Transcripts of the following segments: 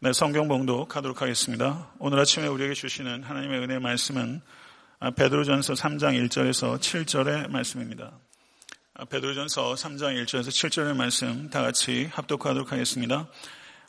네, 성경 봉독하도록 하겠습니다. 오늘 아침에 우리에게 주시는 하나님의 은혜 말씀은 베드로전서 3장 1절에서 7절의 말씀입니다. 베드로전서 3장 1절에서 7절의 말씀 다 같이 합독하도록 하겠습니다.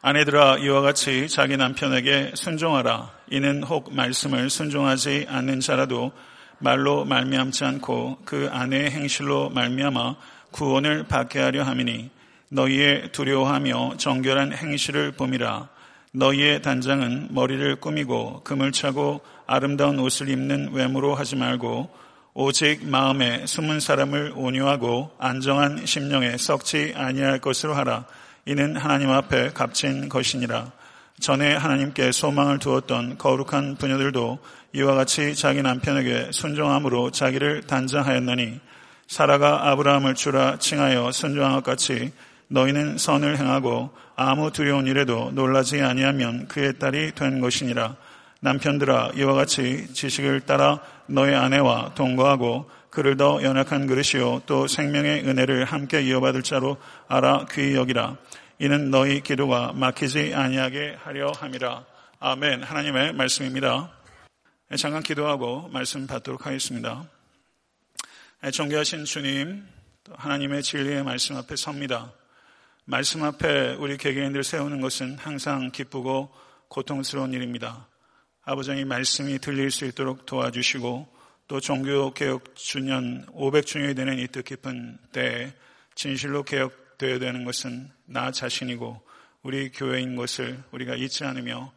아내들아 이와 같이 자기 남편에게 순종하라. 이는 혹 말씀을 순종하지 않는 자라도 말로 말미암지 않고 그 아내의 행실로 말미암아 구원을 받게 하려 함이니 너희의 두려워하며 정결한 행실을 봄이라. 너희의 단장은 머리를 꾸미고 금을 차고 아름다운 옷을 입는 외모로 하지 말고 오직 마음에 숨은 사람을 온유하고 안정한 심령에 썩지 아니할 것으로 하라. 이는 하나님 앞에 값진 것이니라. 전에 하나님께 소망을 두었던 거룩한 부녀들도 이와 같이 자기 남편에게 순종함으로 자기를 단장하였나니 사라가 아브라함을 주라 칭하여 순종한 것 같이 너희는 선을 행하고 아무 두려운 일에도 놀라지 아니하면 그의 딸이 된 것이니라. 남편들아 이와 같이 지식을 따라 너의 아내와 동거하고 그를 더 연약한 그릇이요 또 생명의 은혜를 함께 이어받을 자로 알아 귀히 여기라. 이는 너희 기도가 막히지 아니하게 하려 함이라. 아멘. 하나님의 말씀입니다. 잠깐 기도하고 말씀 받도록 하겠습니다. 존귀하신 주님, 하나님의 진리의 말씀 앞에 섭니다. 말씀 앞에 우리 개개인들 세우는 것은 항상 기쁘고 고통스러운 일입니다. 아버지 말씀이 들릴 수 있도록 도와주시고 또 종교개혁 주년 500주년이 되는 이 뜻깊은 때에 진실로 개혁되어야 되는 것은 나 자신이고 우리 교회인 것을 우리가 잊지 않으며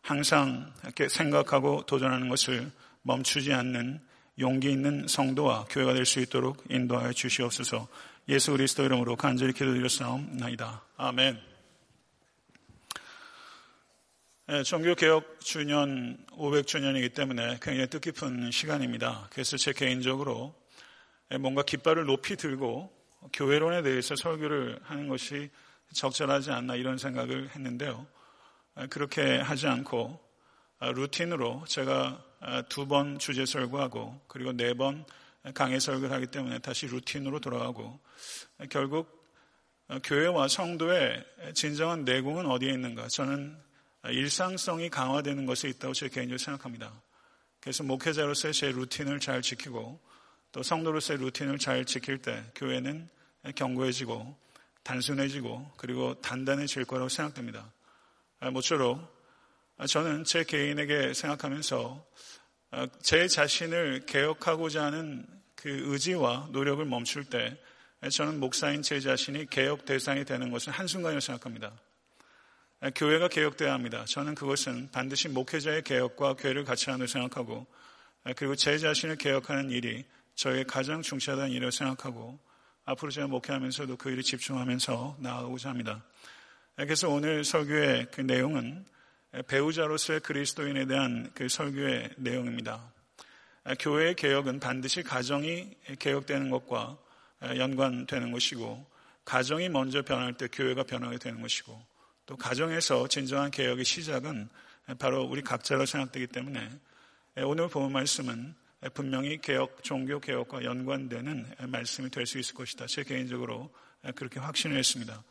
항상 이렇게 생각하고 도전하는 것을 멈추지 않는 용기 있는 성도와 교회가 될 수 있도록 인도하여 주시옵소서 예수 그리스도 이름으로 간절히 기도드렸사옵나이다. 아멘. 네, 종교개혁 주년 500주년이기 때문에 굉장히 뜻깊은 시간입니다. 그래서 제 개인적으로 뭔가 깃발을 높이 들고 교회론에 대해서 설교를 하는 것이 적절하지 않나 이런 생각을 했는데요. 그렇게 하지 않고 루틴으로 제가 두 번 주제 설교하고 그리고 네 번 강의 설교를 하기 때문에 다시 루틴으로 돌아가고 결국 교회와 성도의 진정한 내공은 어디에 있는가? 저는 일상성이 강화되는 것에 있다고 제 개인적으로 생각합니다. 그래서 목회자로서의 제 루틴을 잘 지키고 또 성도로서의 루틴을 잘 지킬 때 교회는 견고해지고 단순해지고 그리고 단단해질 거라고 생각됩니다. 모쪼록 저는 제 개인에게 생각하면서 제 자신을 개혁하고자 하는 그 의지와 노력을 멈출 때 저는 목사인 제 자신이 개혁 대상이 되는 것은 한순간이라고 생각합니다. 교회가 개혁돼야 합니다. 저는 그것은 반드시 목회자의 개혁과 교회를 같이 하는 생각하고 그리고 제 자신을 개혁하는 일이 저의 가장 중시하다는 일이라고 생각하고 앞으로 제가 목회하면서도 그 일에 집중하면서 나아가고자 합니다. 그래서 오늘 설교의 그 내용은 배우자로서의 그리스도인에 대한 그 설교의 내용입니다. 교회의 개혁은 반드시 가정이 개혁되는 것과 연관되는 것이고 가정이 먼저 변할 때 교회가 변하게 되는 것이고 또 가정에서 진정한 개혁의 시작은 바로 우리 각자로 생각되기 때문에 오늘 본 말씀은 분명히 개혁, 종교 개혁과 연관되는 말씀이 될 수 있을 것이다. 제 개인적으로 그렇게 확신을 했습니다.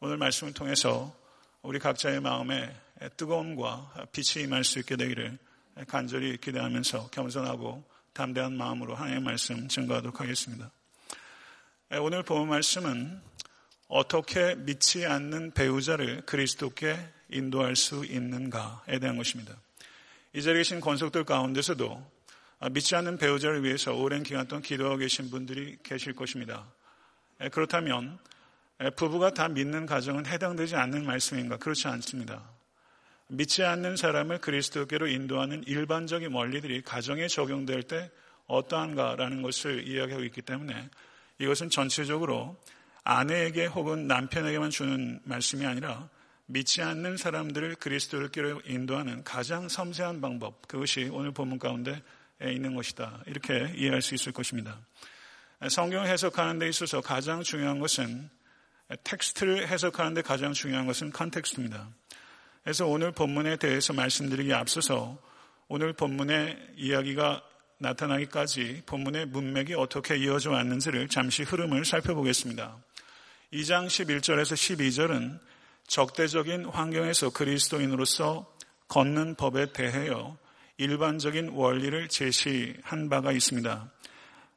오늘 말씀을 통해서 우리 각자의 마음에 뜨거움과 빛이 임할 수 있게 되기를 간절히 기대하면서 겸손하고 담대한 마음으로 하나님의 말씀 증거하도록 하겠습니다. 오늘 본 말씀은 어떻게 믿지 않는 배우자를 그리스도께 인도할 수 있는가에 대한 것입니다. 이 자리에 계신 권속들 가운데서도 믿지 않는 배우자를 위해서 오랜 기간 동안 기도하고 계신 분들이 계실 것입니다. 그렇다면 부부가 다 믿는 가정은 해당되지 않는 말씀인가? 그렇지 않습니다. 믿지 않는 사람을 그리스도께로 인도하는 일반적인 원리들이 가정에 적용될 때 어떠한가라는 것을 이야기하고 있기 때문에 이것은 전체적으로 아내에게 혹은 남편에게만 주는 말씀이 아니라 믿지 않는 사람들을 그리스도께로 인도하는 가장 섬세한 방법, 그것이 오늘 본문 가운데 있는 것이다. 이렇게 이해할 수 있을 것입니다. 성경 해석하는 데 있어서 가장 중요한 것은 텍스트를 해석하는 데 가장 중요한 것은 컨텍스트입니다. 그래서 오늘 본문에 대해서 말씀드리기 앞서서 오늘 본문의 이야기가 나타나기까지 본문의 문맥이 어떻게 이어져 왔는지를 잠시 흐름을 살펴보겠습니다. 2장 11절에서 12절은 적대적인 환경에서 그리스도인으로서 걷는 법에 대하여 일반적인 원리를 제시한 바가 있습니다.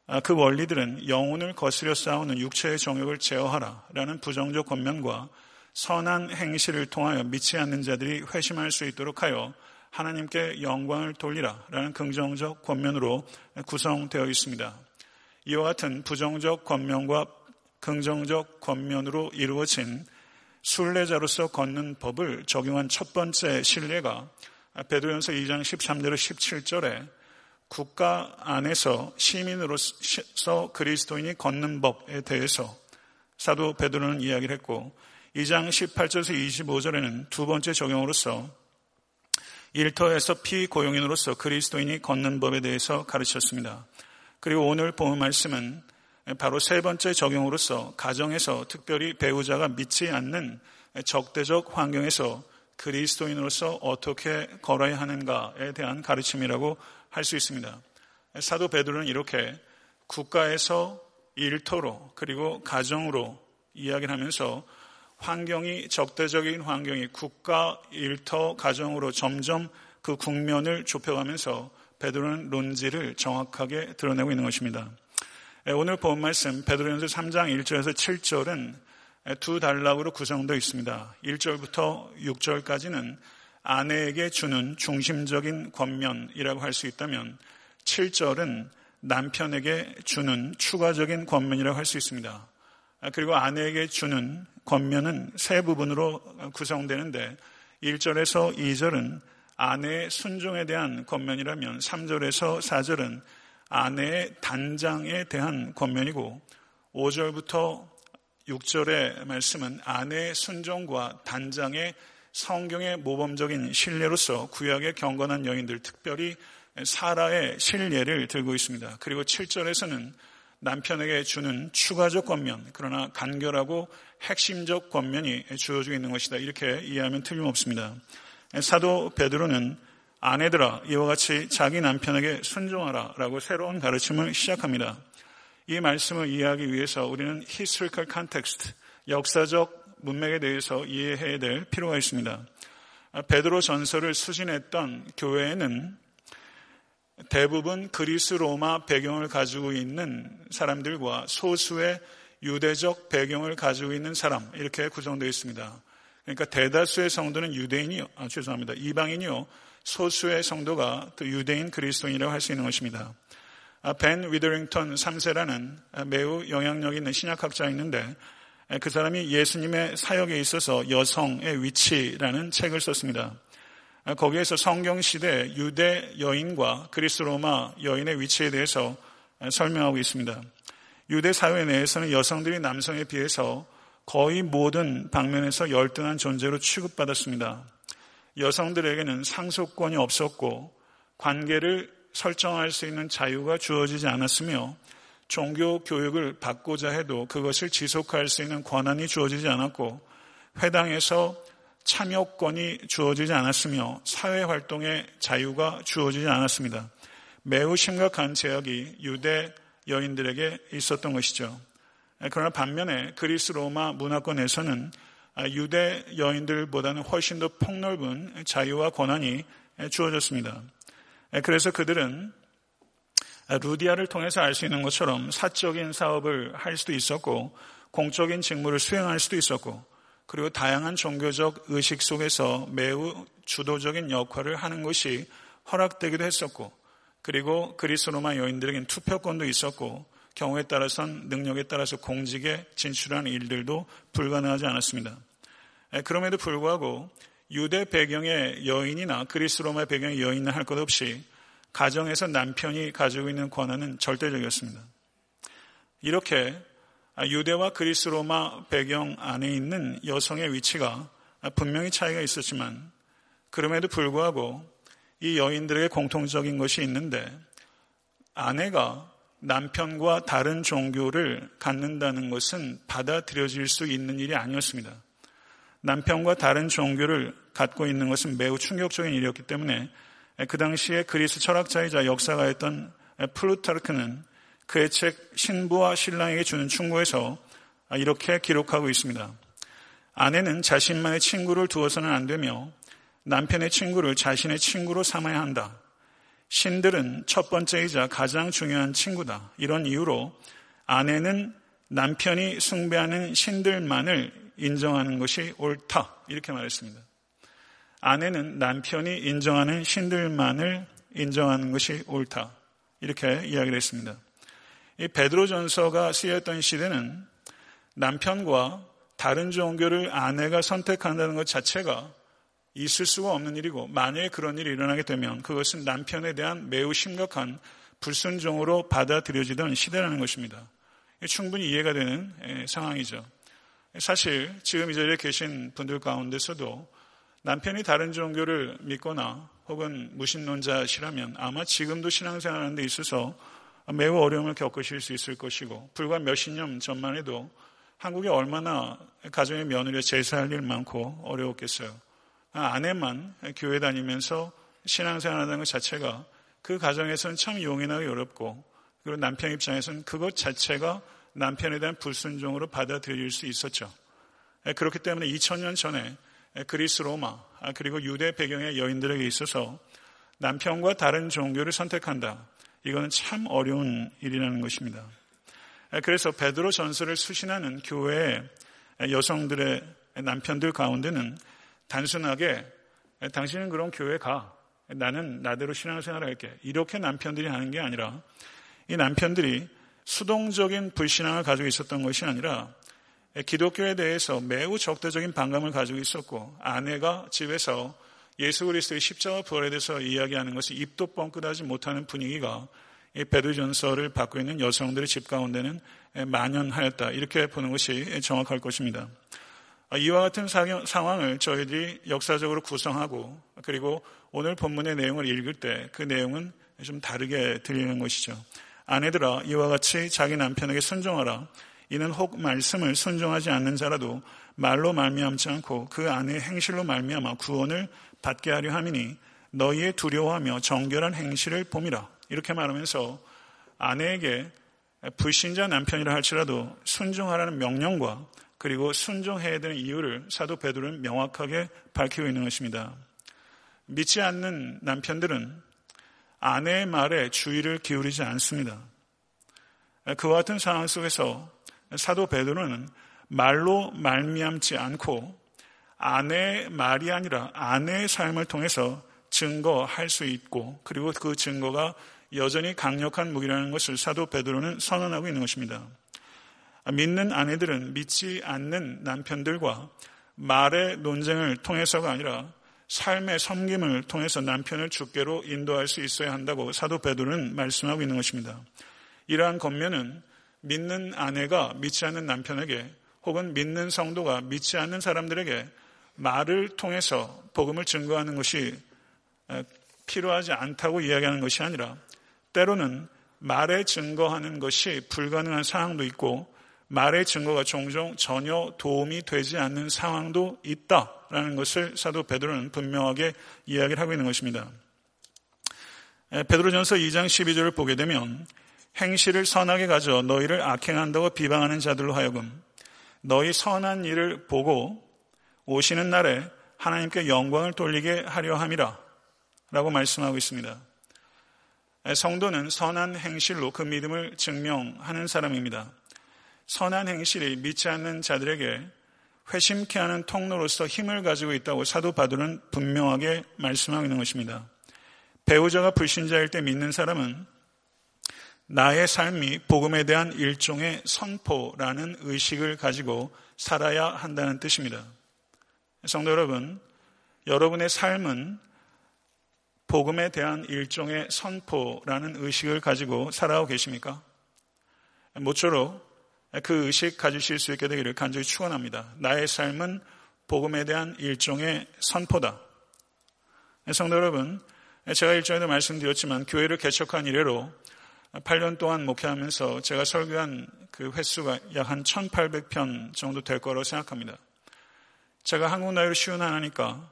아, 그 원리들은 영혼을 거스려 싸우는 육체의 정욕을 제어하라 라는 부정적 권면과 선한 행실을 통하여 믿지 않는 자들이 회심할 수 있도록 하여 하나님께 영광을 돌리라 라는 긍정적 권면으로 구성되어 있습니다. 이와 같은 부정적 권면과 긍정적 권면으로 이루어진 순례자로서 걷는 법을 적용한 첫 번째 신뢰가 베드로연서 2장 13절로 17절에 국가 안에서 시민으로서 그리스도인이 걷는 법에 대해서 사도 베드로는 이야기를 했고 2장 18절에서 25절에는 두 번째 적용으로서 일터에서 피고용인으로서 그리스도인이 걷는 법에 대해서 가르쳤습니다. 그리고 오늘 본 말씀은 바로 세 번째 적용으로서 가정에서 특별히 배우자가 믿지 않는 적대적 환경에서 그리스도인으로서 어떻게 걸어야 하는가에 대한 가르침이라고 할 수 있습니다. 사도 베드로는 이렇게 국가에서 일터로 그리고 가정으로 이야기를 하면서 환경이 적대적인 환경이 국가, 일터, 가정으로 점점 그 국면을 좁혀가면서 베드로는 논지를 정확하게 드러내고 있는 것입니다. 오늘 본 말씀 베드로전서 3장 1절에서 7절은 두 단락으로 구성되어 있습니다. 1절부터 6절까지는 아내에게 주는 중심적인 권면이라고 할 수 있다면 7절은 남편에게 주는 추가적인 권면이라고 할 수 있습니다. 그리고 아내에게 주는 권면은 세 부분으로 구성되는데 1절에서 2절은 아내의 순종에 대한 권면이라면 3절에서 4절은 아내의 단장에 대한 권면이고 5절부터 6절의 말씀은 아내의 순종과 단장의 성경의 모범적인 신뢰로서 구약의 경건한 여인들 특별히 사라의 신뢰를 들고 있습니다. 그리고 7절에서는 남편에게 주는 추가적 권면 그러나 간결하고 핵심적 권면이 주어지고 있는 것이다. 이렇게 이해하면 틀림없습니다. 사도 베드로는 아내들아 이와 같이 자기 남편에게 순종하라 라고 새로운 가르침을 시작합니다. 이 말씀을 이해하기 위해서 우리는 historical context, 역사적 문맥에 대해서 이해해야 될 필요가 있습니다. 베드로 전설을 수신했던 교회에는 대부분 그리스 로마 배경을 가지고 있는 사람들과 소수의 유대적 배경을 가지고 있는 사람 이렇게 구성되어 있습니다. 그러니까 대다수의 성도는 유대인이요, 아, 죄송합니다. 이방인이요, 소수의 성도가 또 유대인 그리스도인이라고 할 수 있는 것입니다. 아, 벤 위더링턴 3세라는 매우 영향력 있는 신약학자가 있는데 그 사람이 예수님의 사역에 있어서 여성의 위치라는 책을 썼습니다. 아, 거기에서 성경 시대 유대 여인과 그리스 로마 여인의 위치에 대해서 설명하고 있습니다. 유대 사회 내에서는 여성들이 남성에 비해서 거의 모든 방면에서 열등한 존재로 취급받았습니다. 여성들에게는 상속권이 없었고 관계를 설정할 수 있는 자유가 주어지지 않았으며 종교 교육을 받고자 해도 그것을 지속할 수 있는 권한이 주어지지 않았고 회당에서 참여권이 주어지지 않았으며 사회 활동의 자유가 주어지지 않았습니다. 매우 심각한 제약이 유대 여인들에게 있었던 것이죠. 그러나 반면에 그리스 로마 문화권에서는 유대 여인들보다는 훨씬 더 폭넓은 자유와 권한이 주어졌습니다. 그래서 그들은 루디아를 통해서 알 수 있는 것처럼 사적인 사업을 할 수도 있었고 공적인 직무를 수행할 수도 있었고 그리고 다양한 종교적 의식 속에서 매우 주도적인 역할을 하는 것이 허락되기도 했었고 그리고 그리스 로마 여인들에게는 투표권도 있었고 경우에 따라선 능력에 따라서 공직에 진출하는 일들도 불가능하지 않았습니다. 그럼에도 불구하고 유대 배경의 여인이나 그리스 로마 배경의 여인이나 할것 없이 가정에서 남편이 가지고 있는 권한은 절대적이었습니다. 이렇게 유대와 그리스 로마 배경 안에 있는 여성의 위치가 분명히 차이가 있었지만 그럼에도 불구하고 이 여인들에게 공통적인 것이 있는데 아내가 남편과 다른 종교를 갖는다는 것은 받아들여질 수 있는 일이 아니었습니다. 남편과 다른 종교를 갖고 있는 것은 매우 충격적인 일이었기 때문에 그 당시에 그리스 철학자이자 역사가였던 플루타르크는 그의 책 신부와 신랑에게 주는 충고에서 이렇게 기록하고 있습니다. 아내는 자신만의 친구를 두어서는 안 되며 남편의 친구를 자신의 친구로 삼아야 한다. 신들은 첫 번째이자 가장 중요한 친구다. 이런 이유로 아내는 남편이 숭배하는 신들만을 인정하는 것이 옳다. 이렇게 말했습니다. 아내는 남편이 인정하는 신들만을 인정하는 것이 옳다. 이렇게 이야기를 했습니다. 이 베드로전서가 쓰였던 시대는 남편과 다른 종교를 아내가 선택한다는 것 자체가 있을 수가 없는 일이고 만약에 그런 일이 일어나게 되면 그것은 남편에 대한 매우 심각한 불순종으로 받아들여지던 시대라는 것입니다. 충분히 이해가 되는 상황이죠. 사실 지금 이 자리에 계신 분들 가운데서도 남편이 다른 종교를 믿거나 혹은 무신론자시라면 아마 지금도 신앙생활하는 데 있어서 매우 어려움을 겪으실 수 있을 것이고 불과 몇십 년 전만 해도 한국에 얼마나 가정의 며느리가 제사할 일 많고 어려웠겠어요. 아내만 교회 다니면서 신앙생활 하는 것 자체가 그 가정에서는 참 용인하기 어렵고 그리고 남편 입장에서는 그것 자체가 남편에 대한 불순종으로 받아들일 수 있었죠. 그렇기 때문에 2000년 전에 그리스 로마 그리고 유대 배경의 여인들에게 있어서 남편과 다른 종교를 선택한다. 이거는 참 어려운 일이라는 것입니다. 그래서 베드로 전설을 수신하는 교회의 여성들의 남편들 가운데는 단순하게 당신은 그런 교회 가. 나는 나대로 신앙생활 할게. 이렇게 남편들이 하는 게 아니라 이 남편들이 수동적인 불신앙을 가지고 있었던 것이 아니라 기독교에 대해서 매우 적대적인 반감을 가지고 있었고 아내가 집에서 예수 그리스도의 십자가 부활에 대해서 이야기하는 것이 입도 뻥끗하지 못하는 분위기가 이 베드전서를 받고 있는 여성들의 집 가운데는 만연하였다. 이렇게 보는 것이 정확할 것입니다. 이와 같은 상황을 저희들이 역사적으로 구성하고 그리고 오늘 본문의 내용을 읽을 때 그 내용은 좀 다르게 들리는 것이죠. 아내들아 이와 같이 자기 남편에게 순종하라. 이는 혹 말씀을 순종하지 않는 자라도 말로 말미암지 않고 그 아내의 행실로 말미암아 구원을 받게 하려 함이니 너희의 두려워하며 정결한 행실을 봄이라. 이렇게 말하면서 아내에게 불신자 남편이라 할지라도 순종하라는 명령과 그리고 순종해야 되는 이유를 사도 베드로는 명확하게 밝히고 있는 것입니다. 믿지 않는 남편들은 아내의 말에 주의를 기울이지 않습니다. 그와 같은 상황 속에서 사도 베드로는 말로 말미암지 않고 아내의 말이 아니라 아내의 삶을 통해서 증거할 수 있고 그리고 그 증거가 여전히 강력한 무기라는 것을 사도 베드로는 선언하고 있는 것입니다. 믿는 아내들은 믿지 않는 남편들과 말의 논쟁을 통해서가 아니라 삶의 섬김을 통해서 남편을 주께로 인도할 수 있어야 한다고 사도 베드로는 말씀하고 있는 것입니다. 이러한 겉면은 믿는 아내가 믿지 않는 남편에게 혹은 믿는 성도가 믿지 않는 사람들에게 말을 통해서 복음을 증거하는 것이 필요하지 않다고 이야기하는 것이 아니라 때로는 말에 증거하는 것이 불가능한 상황도 있고 말의 증거가 종종 전혀 도움이 되지 않는 상황도 있다라는 것을 사도 베드로는 분명하게 이야기를 하고 있는 것입니다. 베드로전서 2장 12절을 보게 되면 행실을 선하게 가져 너희를 악행한다고 비방하는 자들로 하여금 너희 선한 일을 보고 오시는 날에 하나님께 영광을 돌리게 하려 함이라 라고 말씀하고 있습니다. 성도는 선한 행실로 그 믿음을 증명하는 사람입니다. 선한 행실이 믿지 않는 자들에게 회심케 하는 통로로서 힘을 가지고 있다고 사도 바울은 분명하게 말씀하고 있는 것입니다. 배우자가 불신자일 때 믿는 사람은 나의 삶이 복음에 대한 일종의 선포라는 의식을 가지고 살아야 한다는 뜻입니다. 성도 여러분, 여러분의 삶은 복음에 대한 일종의 선포라는 의식을 가지고 살아오고 계십니까? 모쪼록 그 의식 가지실 수 있게 되기를 간절히 축원합니다. 나의 삶은 복음에 대한 일종의 선포다. 성도 여러분, 제가 일전에도 말씀드렸지만 교회를 개척한 이래로 8년 동안 목회하면서 제가 설교한 그 횟수가 약 한 1800편 정도 될 거라고 생각합니다. 제가 한국 나이로 쉬운 하나니까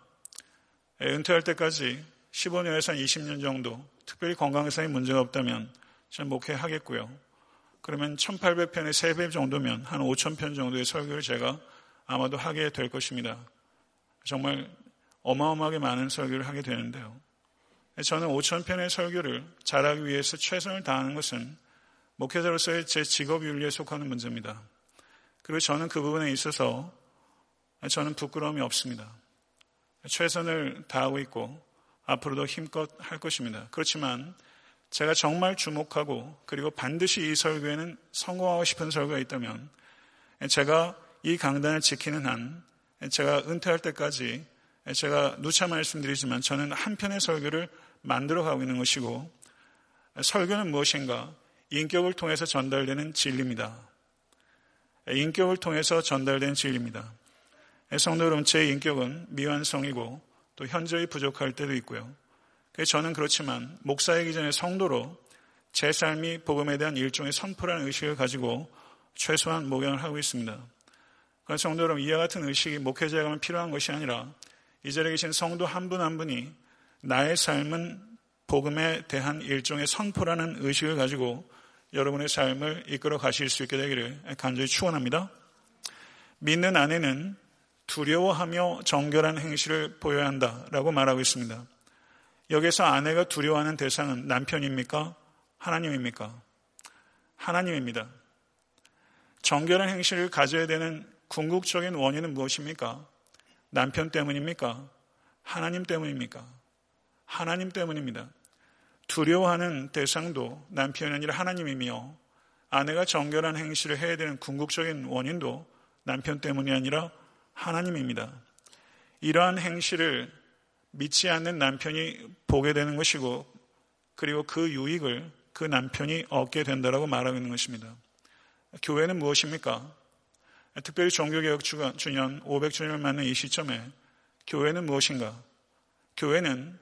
은퇴할 때까지 15년에서 20년 정도 특별히 건강상에 문제가 없다면 저는 목회하겠고요. 그러면 1800편의 3배 정도면 한 5000편 정도의 설교를 제가 아마도 하게 될 것입니다. 정말 어마어마하게 많은 설교를 하게 되는데요. 저는 5천 편의 설교를 잘하기 위해서 최선을 다하는 것은 목회자로서의 제 직업 윤리에 속하는 문제입니다. 그리고 저는 그 부분에 있어서 저는 부끄러움이 없습니다. 최선을 다하고 있고 앞으로도 힘껏 할 것입니다. 그렇지만 제가 정말 주목하고 그리고 반드시 이 설교에는 성공하고 싶은 설교가 있다면 제가 이 강단을 지키는 한 제가 은퇴할 때까지 제가 누차 말씀드리지만 저는 한 편의 설교를 만들어 가고 있는 것이고 설교는 무엇인가? 인격을 통해서 전달되는 진리입니다. 인격을 통해서 전달된 진리입니다. 성도 여러분, 제 인격은 미완성이고 또 현저히 부족할 때도 있고요. 저는 그렇지만 목사이기 전에 성도로 제 삶이 복음에 대한 일종의 선포라는 의식을 가지고 최소한 목양을 하고 있습니다. 그러나 성도 여러분, 이와 같은 의식이 목회자에게만 필요한 것이 아니라 이 자리에 계신 성도 한 분한 한 분이 나의 삶은 복음에 대한 일종의 선포라는 의식을 가지고 여러분의 삶을 이끌어 가실 수 있게 되기를 간절히 축원합니다. 믿는 아내는 두려워하며 정결한 행실을 보여야 한다라고 말하고 있습니다. 여기서 아내가 두려워하는 대상은 남편입니까? 하나님입니까? 하나님입니다. 정결한 행실을 가져야 되는 궁극적인 원인은 무엇입니까? 남편 때문입니까? 하나님 때문입니까? 하나님 때문입니다. 두려워하는 대상도 남편이 아니라 하나님이며 아내가 정결한 행실을 해야 되는 궁극적인 원인도 남편 때문이 아니라 하나님입니다. 이러한 행실을 믿지 않는 남편이 보게 되는 것이고 그리고 그 유익을 그 남편이 얻게 된다라고 말하고 있는 것입니다. 교회는 무엇입니까? 특별히 종교개혁 주년 500주년을 맞는 이 시점에 교회는 무엇인가? 교회는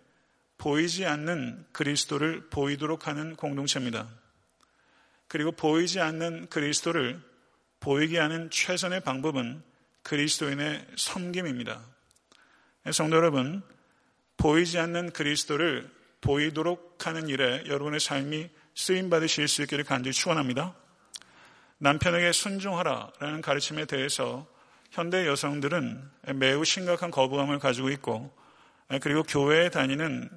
보이지 않는 그리스도를 보이도록 하는 공동체입니다. 그리고 보이지 않는 그리스도를 보이게 하는 최선의 방법은 그리스도인의 섬김입니다. 성도 여러분, 보이지 않는 그리스도를 보이도록 하는 일에 여러분의 삶이 쓰임 받으실 수 있기를 간절히 축원합니다. 남편에게 순종하라라는 가르침에 대해서 현대 여성들은 매우 심각한 거부감을 가지고 있고 그리고 교회에 다니는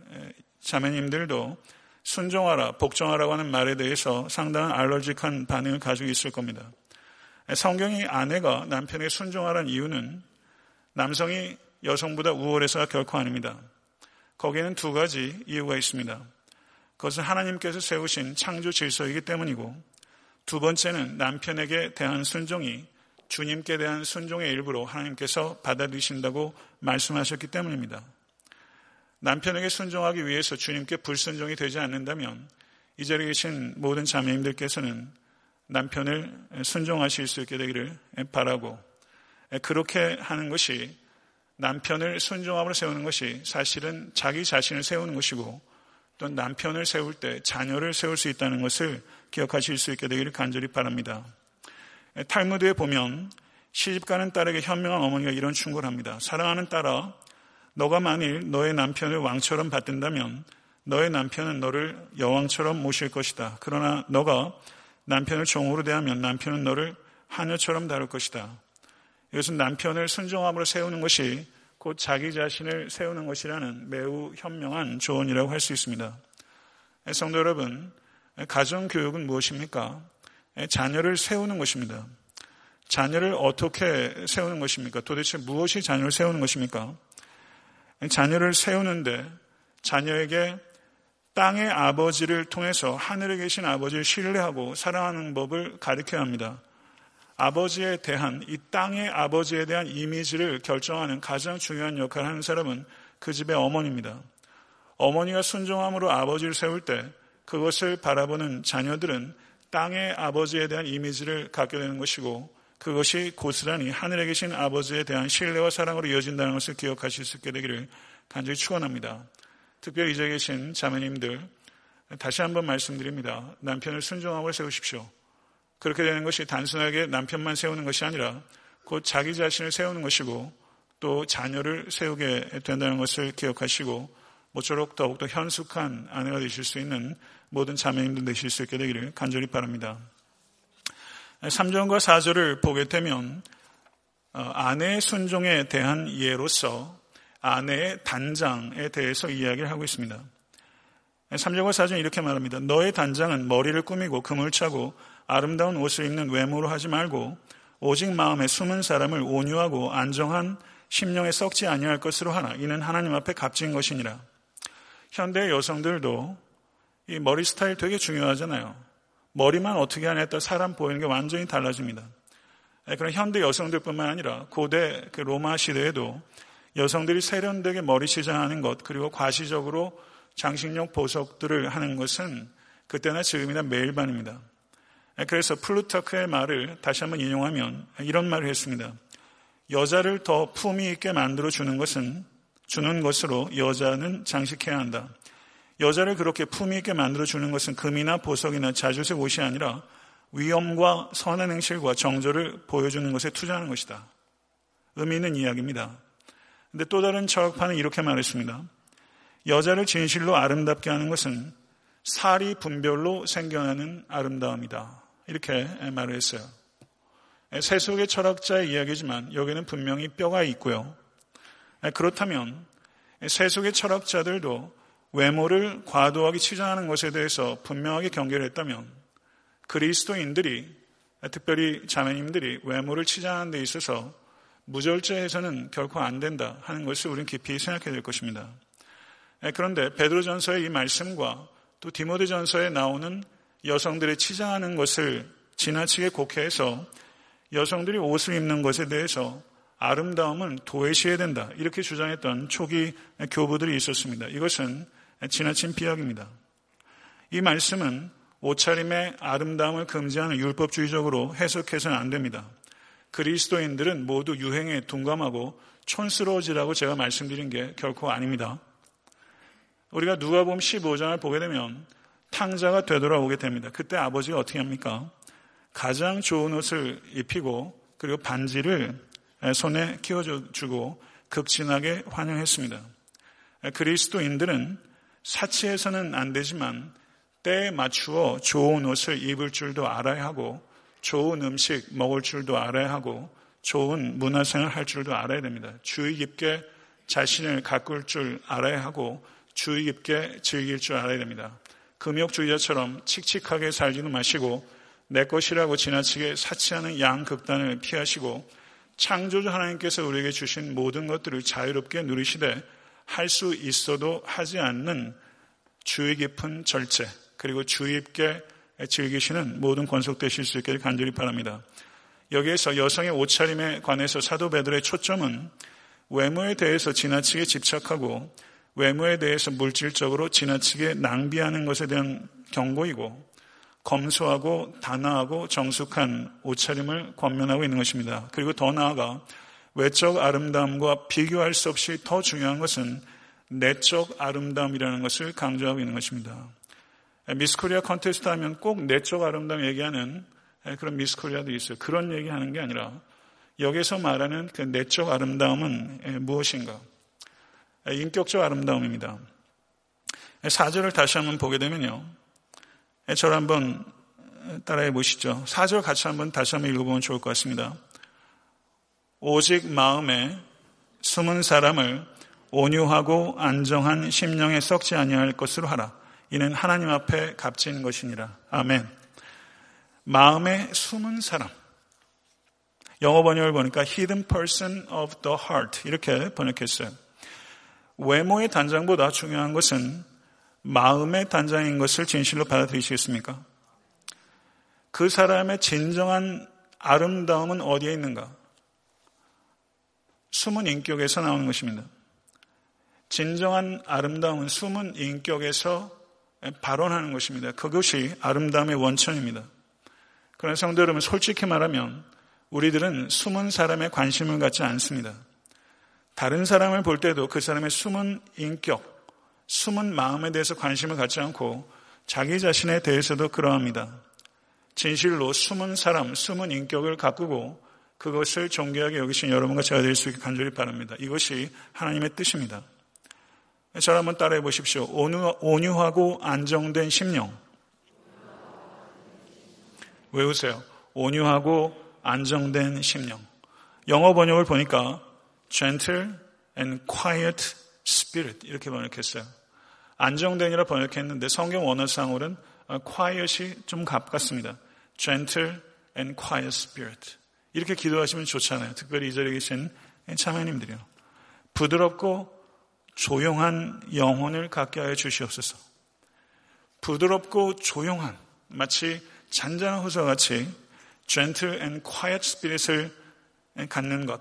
자매님들도 순종하라, 복종하라고 하는 말에 대해서 상당한 알러직한 반응을 가지고 있을 겁니다. 성경이 아내가 남편에게 순종하라는 이유는 남성이 여성보다 우월해서가 결코 아닙니다. 거기에는 두 가지 이유가 있습니다. 그것은 하나님께서 세우신 창조 질서이기 때문이고 두 번째는 남편에게 대한 순종이 주님께 대한 순종의 일부로 하나님께서 받아들이신다고 말씀하셨기 때문입니다. 남편에게 순종하기 위해서 주님께 불순종이 되지 않는다면 이 자리에 계신 모든 자매님들께서는 남편을 순종하실 수 있게 되기를 바라고 그렇게 하는 것이 남편을 순종함으로 세우는 것이 사실은 자기 자신을 세우는 것이고 또 남편을 세울 때 자녀를 세울 수 있다는 것을 기억하실 수 있게 되기를 간절히 바랍니다. 탈무드에 보면 시집가는 딸에게 현명한 어머니가 이런 충고를 합니다. 사랑하는 딸아, 너가 만일 너의 남편을 왕처럼 받든다면 너의 남편은 너를 여왕처럼 모실 것이다. 그러나 너가 남편을 종으로 대하면 남편은 너를 하녀처럼 다룰 것이다. 이것은 남편을 순종함으로 세우는 것이 곧 자기 자신을 세우는 것이라는 매우 현명한 조언이라고 할 수 있습니다. 성도 여러분, 가정교육은 무엇입니까? 자녀를 세우는 것입니다. 자녀를 어떻게 세우는 것입니까? 도대체 무엇이 자녀를 세우는 것입니까? 자녀를 세우는데 자녀에게 땅의 아버지를 통해서 하늘에 계신 아버지를 신뢰하고 사랑하는 법을 가르쳐야 합니다. 아버지에 대한 이 땅의 아버지에 대한 이미지를 결정하는 가장 중요한 역할을 하는 사람은 그 집의 어머니입니다. 어머니가 순종함으로 아버지를 세울 때 그것을 바라보는 자녀들은 땅의 아버지에 대한 이미지를 갖게 되는 것이고 그것이 고스란히 하늘에 계신 아버지에 대한 신뢰와 사랑으로 이어진다는 것을 기억하실 수 있게 되기를 간절히 축원합니다. 특별히 이 자리에 계신 자매님들 다시 한번 말씀드립니다. 남편을 순종함으로 세우십시오. 그렇게 되는 것이 단순하게 남편만 세우는 것이 아니라 곧 자기 자신을 세우는 것이고 또 자녀를 세우게 된다는 것을 기억하시고 모쪼록 더욱더 현숙한 아내가 되실 수 있는 모든 자매님들 되실 수 있게 되기를 간절히 바랍니다. 3절과 4절을 보게 되면 어, 아내의 순종에 대한 예로서 아내의 단장에 대해서 이야기를 하고 있습니다. 3절과 4절 이렇게 말합니다. 너의 단장은 머리를 꾸미고 금을 차고 아름다운 옷을 입는 외모로 하지 말고 오직 마음에 숨은 사람을 온유하고 안정한 심령에 썩지 아니할 것으로 하나 이는 하나님 앞에 값진 것이니라. 현대 여성들도 이 머리 스타일 되게 중요하잖아요. 머리만 어떻게 하냐에 따라 사람 보이는 게 완전히 달라집니다. 예, 그런 현대 여성들뿐만 아니라 고대 그 로마 시대에도 여성들이 세련되게 머리 치장하는 것 그리고 과시적으로 장식용 보석들을 하는 것은 그때나 지금이나 매일 반입니다. 예, 그래서 플루타크의 말을 다시 한번 인용하면 이런 말을 했습니다. 여자를 더 품위 있게 만들어 주는 것은 주는 것으로 여자는 장식해야 한다. 여자를 그렇게 품위 있게 만들어 주는 것은 금이나 보석이나 자주색 옷이 아니라 위엄과 선한 행실과 정조를 보여주는 것에 투자하는 것이다. 의미 있는 이야기입니다. 근데 또 다른 철학파는 이렇게 말했습니다. 여자를 진실로 아름답게 하는 것은 살이 분별로 생겨나는 아름다움이다. 이렇게 말을 했어요. 세속의 철학자의 이야기지만 여기는 분명히 뼈가 있고요. 그렇다면 세속의 철학자들도 외모를 과도하게 치장하는 것에 대해서 분명하게 경계를 했다면 그리스도인들이 특별히 자매님들이 외모를 치장하는 데 있어서 무절제해서는 결코 안 된다 하는 것을 우리는 깊이 생각해야 될 것입니다. 그런데 베드로전서의 이 말씀과 또 디모데전서에 나오는 여성들의 치장하는 것을 지나치게 곡해해서 여성들이 옷을 입는 것에 대해서 아름다움은 도외시해야 된다. 이렇게 주장했던 초기 교부들이 있었습니다. 이것은 지나친 비약입니다. 이 말씀은 옷차림의 아름다움을 금지하는 율법주의적으로 해석해서는 안 됩니다. 그리스도인들은 모두 유행에 둔감하고 촌스러워지라고 제가 말씀드린 게 결코 아닙니다. 우리가 누가복음 15장을 보게 되면 탕자가 되돌아오게 됩니다. 그때 아버지가 어떻게 합니까? 가장 좋은 옷을 입히고 그리고 반지를 손에 끼워주고 극진하게 환영했습니다. 그리스도인들은 사치해서는 안 되지만 때에 맞추어 좋은 옷을 입을 줄도 알아야 하고 좋은 음식 먹을 줄도 알아야 하고 좋은 문화생활 할 줄도 알아야 됩니다. 주의 깊게 자신을 가꿀 줄 알아야 하고 주의 깊게 즐길 줄 알아야 됩니다. 금욕주의자처럼 칙칙하게 살지는 마시고 내 것이라고 지나치게 사치하는 양극단을 피하시고 창조주 하나님께서 우리에게 주신 모든 것들을 자유롭게 누리시되 할 수 있어도 하지 않는 주의 깊은 절제 그리고 주의 깊게 즐기시는 모든 권속되실 수 있기를 간절히 바랍니다. 여기에서 여성의 옷차림에 관해서 사도 베드로의 초점은 외모에 대해서 지나치게 집착하고 외모에 대해서 물질적으로 지나치게 낭비하는 것에 대한 경고이고 검소하고 단아하고 정숙한 옷차림을 권면하고 있는 것입니다. 그리고 더 나아가 외적 아름다움과 비교할 수 없이 더 중요한 것은 내적 아름다움이라는 것을 강조하고 있는 것입니다. 미스코리아 컨테스트 하면 꼭 내적 아름다움 얘기하는 그런 미스코리아도 있어요. 그런 얘기하는 게 아니라 여기서 말하는 그 내적 아름다움은 무엇인가? 인격적 아름다움입니다. 사절을 다시 한번 보게 되면요. 저를 한번 따라해 보시죠. 사절 같이 한번 다시 한번 읽어보면 좋을 것 같습니다. 오직 마음에 숨은 사람을 온유하고 안정한 심령에 썩지 아니할 것으로 하라. 이는 하나님 앞에 값진 것이니라. 아멘. 마음에 숨은 사람. 영어 번역을 보니까 hidden person of the heart 이렇게 번역했어요. 외모의 단장보다 중요한 것은 마음의 단장인 것을 진실로 받아들이시겠습니까? 그 사람의 진정한 아름다움은 어디에 있는가? 숨은 인격에서 나오는 것입니다. 진정한 아름다움은 숨은 인격에서 발언하는 것입니다. 그것이 아름다움의 원천입니다. 그러나 성도 여러분, 솔직히 말하면 우리들은 숨은 사람에 관심을 갖지 않습니다. 다른 사람을 볼 때도 그 사람의 숨은 인격, 숨은 마음에 대해서 관심을 갖지 않고 자기 자신에 대해서도 그러합니다. 진실로 숨은 사람, 숨은 인격을 가꾸고 그것을 존귀하게 여기신 여러분과 제가 될 수 있게 간절히 바랍니다. 이것이 하나님의 뜻입니다. 저를 한번 따라해 보십시오. 온유하고 안정된 심령. 외우세요. 온유하고 안정된 심령. 영어 번역을 보니까 gentle and quiet spirit 이렇게 번역했어요. 안정된이라 번역했는데 성경 원어상으로는 quiet이 좀 가깝습니다. gentle and quiet spirit. 이렇게 기도하시면 좋잖아요. 특별히 이 자리에 계신 참여님들이요. 부드럽고 조용한 영혼을 갖게 하여 주시옵소서. 부드럽고 조용한 마치 잔잔한 호소같이 gentle and quiet spirit을 갖는 것.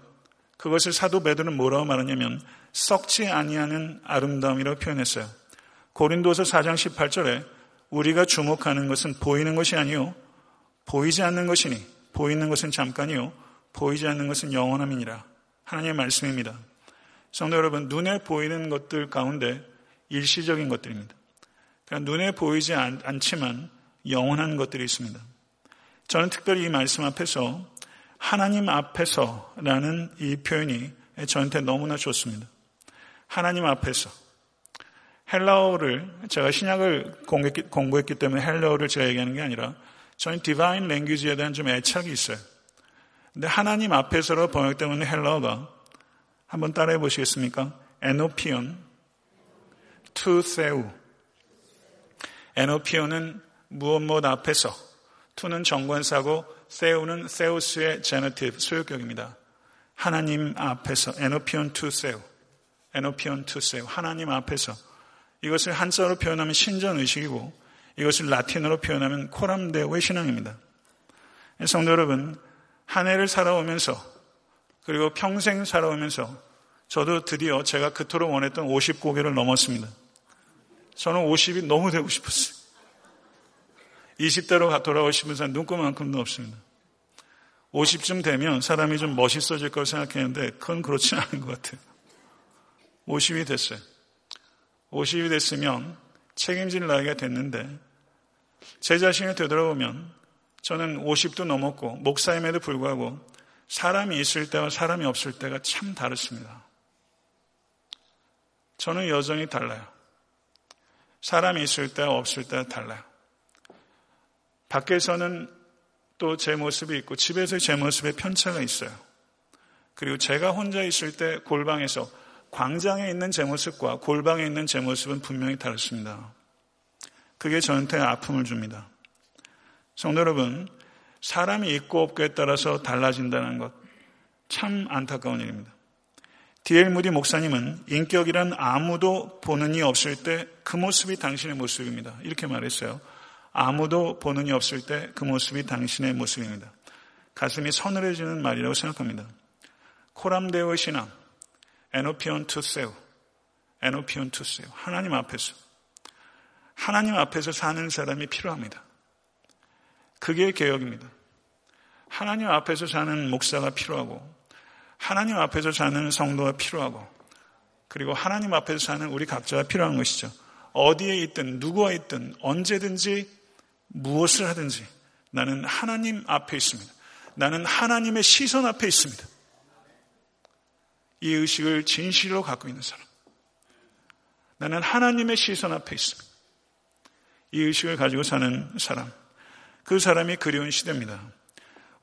그것을 사도 베드로는 뭐라고 말하냐면 썩지 아니하는 아름다움이라고 표현했어요. 고린도서 4장 18절에 우리가 주목하는 것은 보이는 것이 아니요 보이지 않는 것이니 보이는 것은 잠깐이요 보이지 않는 것은 영원함이니라. 하나님의 말씀입니다. 성도 여러분, 눈에 보이는 것들 가운데 일시적인 것들입니다. 그러니까 눈에 보이지 않, 않지만 영원한 것들이 있습니다. 저는 특별히 이 말씀 앞에서 하나님 앞에서라는 이 표현이 저한테 너무나 좋습니다. 하나님 앞에서. 헬라어를 제가 신약을 공부했기 때문에 헬라어를 제가 얘기하는 게 아니라 저는 divine language에 대한 좀 애착이 있어요. 근데 하나님 앞에서로 번역되는 헬라어가 한번 따라해 보시겠습니까? ἐνώπιον, τοῦ θεοῦ. ἐνώπιον은 무엇 무엇 앞에서, τοῦ는 정관사고, θεοῦ는 θεός의 genitive, 소유격입니다. 하나님 앞에서, ἐνώπιον τοῦ θεοῦ. ἐνώπιον τοῦ θεοῦ. 하나님 앞에서. 이것을 한자로 표현하면 신전의식이고, 이것을 라틴어로 표현하면 코람데오의 신앙입니다. 성도 여러분, 한 해를 살아오면서 그리고 평생 살아오면서 저도 드디어 제가 그토록 원했던 50고개를 넘었습니다. 저는 50이 너무 되고 싶었어요. 20대로 돌아오고 싶은 사람 눈꼽만큼도 없습니다. 50쯤 되면 사람이 좀 멋있어질 걸 생각했는데 그건 그렇지 않은 것 같아요. 50이 됐어요. 50이 됐으면 책임질 나이가 됐는데 제 자신을 되돌아보면 저는 50도 넘었고 목사임에도 불구하고 사람이 있을 때와 사람이 없을 때가 참 다릅니다. 저는 여전히 달라요. 사람이 있을 때와 없을 때가 달라요. 밖에서는 또 제 모습이 있고 집에서 제 모습에 편차가 있어요. 그리고 제가 혼자 있을 때 골방에서 광장에 있는 제 모습과 골방에 있는 제 모습은 분명히 다릅니다. 그게 저한테 아픔을 줍니다. 성도 여러분, 사람이 있고 없고에 따라서 달라진다는 것 참 안타까운 일입니다. 디엘 무디 목사님은 인격이란 아무도 보는 이 없을 때 그 모습이 당신의 모습입니다. 이렇게 말했어요. 아무도 보는 이 없을 때 그 모습이 당신의 모습입니다. 가슴이 서늘해지는 말이라고 생각합니다. 코람데오의 신앙, 에노피온 투세우, 에노피온 투세우. 하나님 앞에서. 하나님 앞에서 사는 사람이 필요합니다. 그게 개혁입니다. 하나님 앞에서 사는 목사가 필요하고 하나님 앞에서 사는 성도가 필요하고 그리고 하나님 앞에서 사는 우리 각자가 필요한 것이죠. 어디에 있든 누구와 있든 언제든지 무엇을 하든지 나는 하나님 앞에 있습니다. 나는 하나님의 시선 앞에 있습니다. 이 의식을 진실로 갖고 있는 사람. 나는 하나님의 시선 앞에 있습니다. 이 의식을 가지고 사는 사람. 그 사람이 그리운 시대입니다.